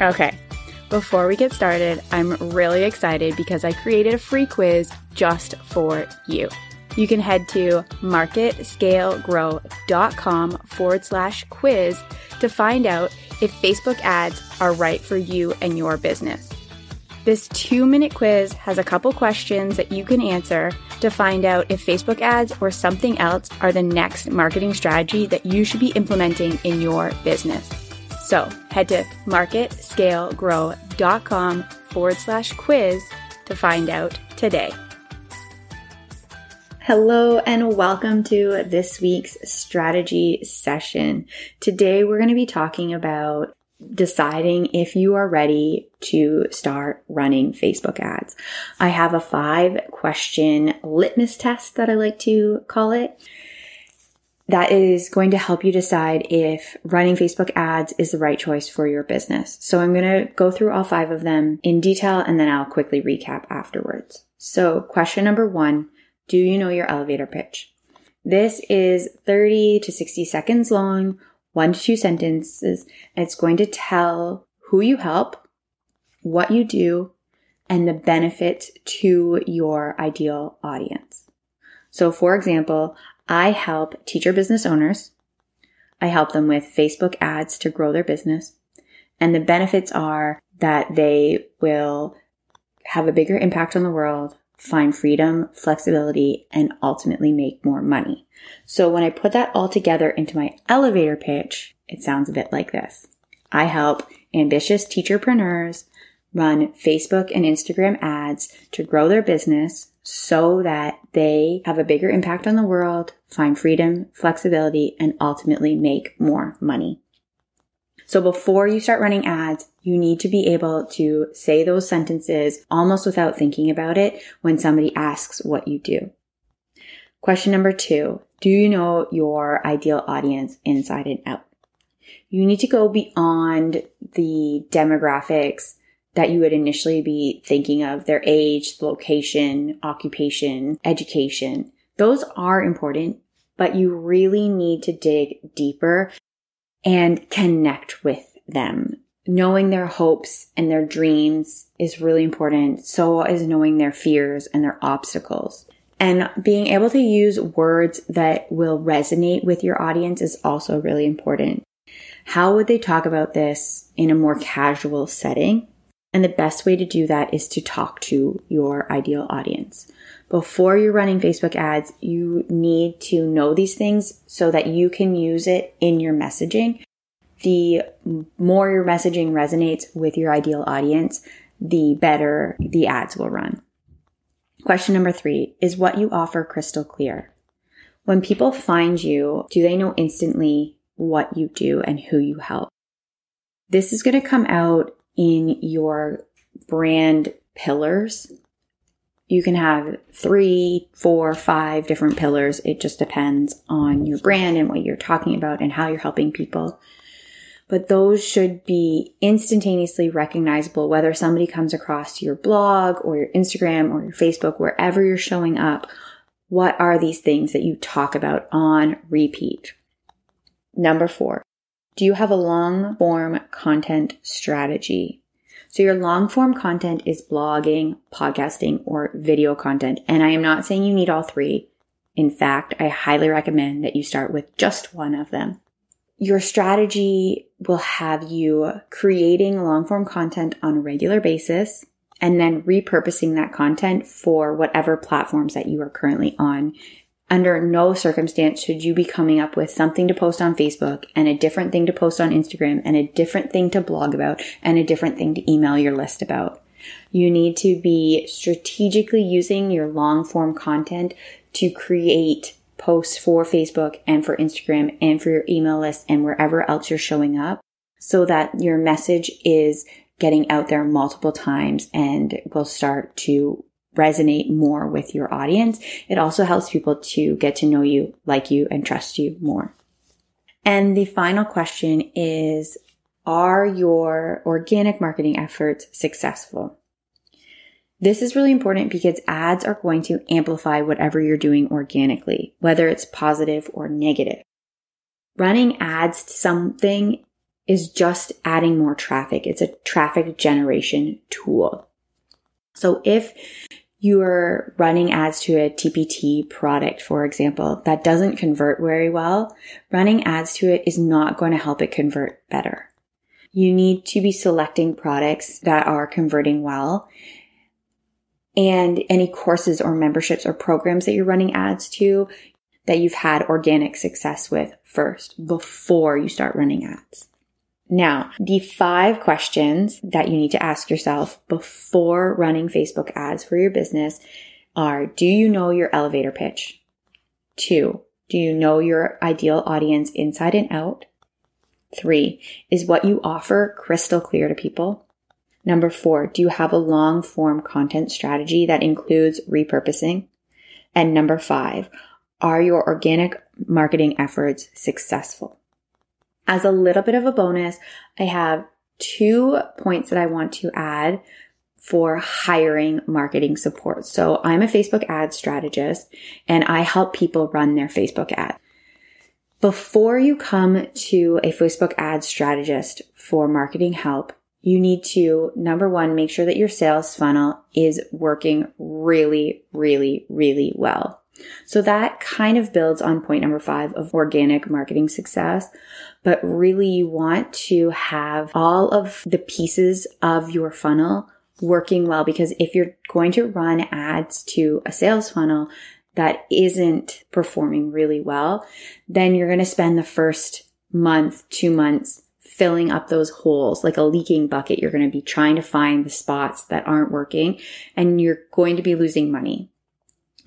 Okay, before we get started, I'm really excited because I created a free quiz just for you. You can head to marketscalegrow.com forward slash quiz to find out if Facebook ads are right for you and your business. This two minute quiz has a couple questions that you can answer to find out if Facebook ads or something else are the next marketing strategy that you should be implementing in your business. So head to marketscalegrow.com forward slash quiz to find out today. Hello and welcome to this week's strategy session. Today we're going to be talking about deciding if you are ready to start running Facebook ads. I have a five question litmus test that I like to call it that is going to help you decide if running Facebook ads is the right choice for your business. So I'm going to go through all five of them in detail and then I'll quickly recap afterwards. So question number one, do you know your elevator pitch? This is 30 to 60 seconds long, one to two sentences. It's going to tell who you help, what you do, and the benefit to your ideal audience. So for example, I help teacher business owners. I help them with Facebook ads to grow their business. And the benefits are that they will have a bigger impact on the world, find freedom, flexibility, and ultimately make more money. So when I put that all together into my elevator pitch, it sounds a bit like this. I help ambitious teacherpreneurs run Facebook and Instagram ads to grow their business so that they have a bigger impact on the world, find freedom, flexibility, and ultimately make more money. So before you start running ads, you need to be able to say those sentences almost without thinking about it when somebody asks what you do. Question number two. Do you know your ideal audience inside and out? You need to go beyond the demographics that you would initially be thinking of their age, location, occupation, education. Those are important, but you really need to dig deeper and connect with them. Knowing their hopes and their dreams is really important. So is knowing their fears and their obstacles. And being able to use words that will resonate with your audience is also really important. How would they talk about this in a more casual setting? And the best way to do that is to talk to your ideal audience. Before you're running Facebook ads, you need to know these things so that you can use it in your messaging. The more your messaging resonates with your ideal audience, the better the ads will run. Question number three is what you offer crystal clear. When people find you, do they know instantly what you do and who you help? This is going to come out in your brand pillars. You can have three, four, five different pillars. It just depends on your brand and what you're talking about and how you're helping people. But those should be instantaneously recognizable, whether somebody comes across your blog or your Instagram or your Facebook, wherever you're showing up. What are these things that you talk about on repeat? Number four, do you have a long form content strategy? So your long form content is blogging, podcasting, or video content. And I am not saying you need all three. In fact, I highly recommend that you start with just one of them. Your strategy will have you creating long form content on a regular basis and then repurposing that content for whatever platforms that you are currently on under no circumstance should you be coming up with something to post on Facebook and a different thing to post on Instagram and a different thing to blog about and a different thing to email your list about. You need to be strategically using your long form content to create posts for Facebook and for Instagram and for your email list and wherever else you're showing up so that your message is getting out there multiple times and will start to resonate more with your audience. It also helps people to get to know you, like you, and trust you more. And the final question is, are your organic marketing efforts successful? This is really important because ads are going to amplify whatever you're doing organically, whether it's positive or negative. Running ads to something is just adding more traffic. It's a traffic generation tool. So if you're running ads to a TPT product, for example, that doesn't convert very well, running ads to it is not going to help it convert better. You need to be selecting products that are converting well and any courses or memberships or programs that you're running ads to that you've had organic success with first before you start running ads. Now, the five questions that you need to ask yourself before running Facebook ads for your business are, do you know your elevator pitch? Two, do you know your ideal audience inside and out? Three, is what you offer crystal clear to people? Number four, do you have a long form content strategy that includes repurposing? And number five, are your organic marketing efforts successful? As a little bit of a bonus, I have two points that I want to add for hiring marketing support. So I'm a Facebook ad strategist and I help people run their Facebook ad. Before you come to a Facebook ad strategist for marketing help, you need to, number one, make sure that your sales funnel is working really, really, really well. So that kind of builds on point number five of organic marketing success. But really you want to have all of the pieces of your funnel working well because if you're going to run ads to a sales funnel that isn't performing really well, then you're going to spend the first month, two months filling up those holes like a leaking bucket. You're going to be trying to find the spots that aren't working and you're going to be losing money.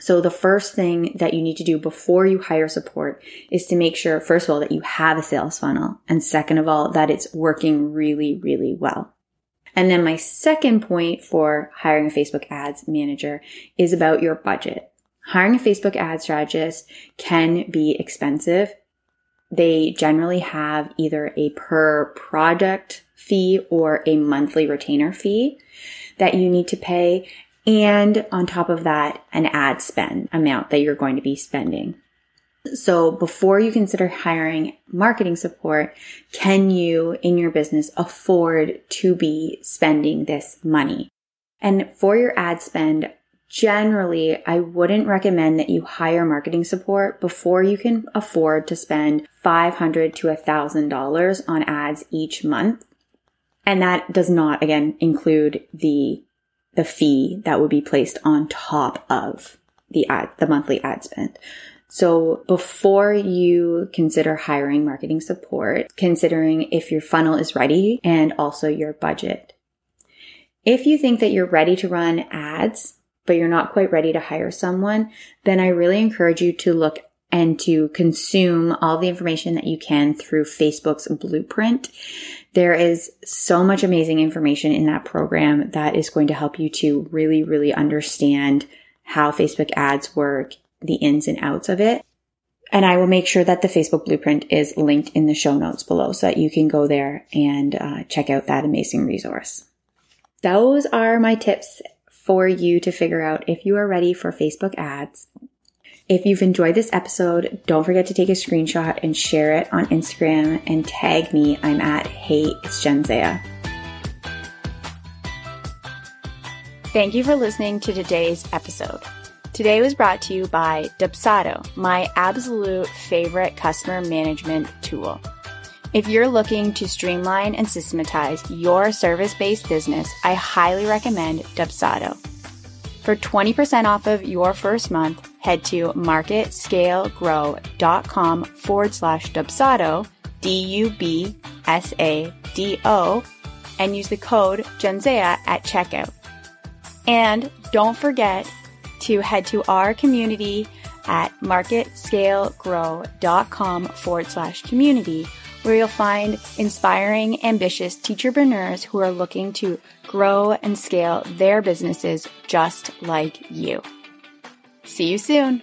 So the first thing that you need to do before you hire support is to make sure, first of all, that you have a sales funnel. And second of all, that it's working really, really well. And then my second point for hiring a Facebook ads manager is about your budget. Hiring a Facebook ad strategist can be expensive they generally have either a per project fee or a monthly retainer fee that you need to pay. And on top of that, an ad spend amount that you're going to be spending. So before you consider hiring marketing support, can you in your business afford to be spending this money? And for your ad spend, Generally, I wouldn't recommend that you hire marketing support before you can afford to spend $500 to $1,000 on ads each month. And that does not, again, include the, the fee that would be placed on top of the ad, the monthly ad spend. So before you consider hiring marketing support, considering if your funnel is ready and also your budget. If you think that you're ready to run ads, but you're not quite ready to hire someone, then I really encourage you to look and to consume all the information that you can through Facebook's blueprint. There is so much amazing information in that program that is going to help you to really, really understand how Facebook ads work, the ins and outs of it. And I will make sure that the Facebook blueprint is linked in the show notes below so that you can go there and uh, check out that amazing resource. Those are my tips for you to figure out if you are ready for Facebook ads. If you've enjoyed this episode, don't forget to take a screenshot and share it on Instagram and tag me. I'm at Hey, it's Jenzea. Thank you for listening to today's episode. Today was brought to you by Dubsado, my absolute favorite customer management tool. If you're looking to streamline and systematize your service based business, I highly recommend Dubsado. For 20% off of your first month, head to marketscalegrow.com forward slash Dubsado, D U B S A D O, and use the code Genzea at checkout. And don't forget to head to our community at marketscalegrow.com forward slash community, where you'll find inspiring, ambitious teacherpreneurs who are looking to grow and scale their businesses just like you. See you soon.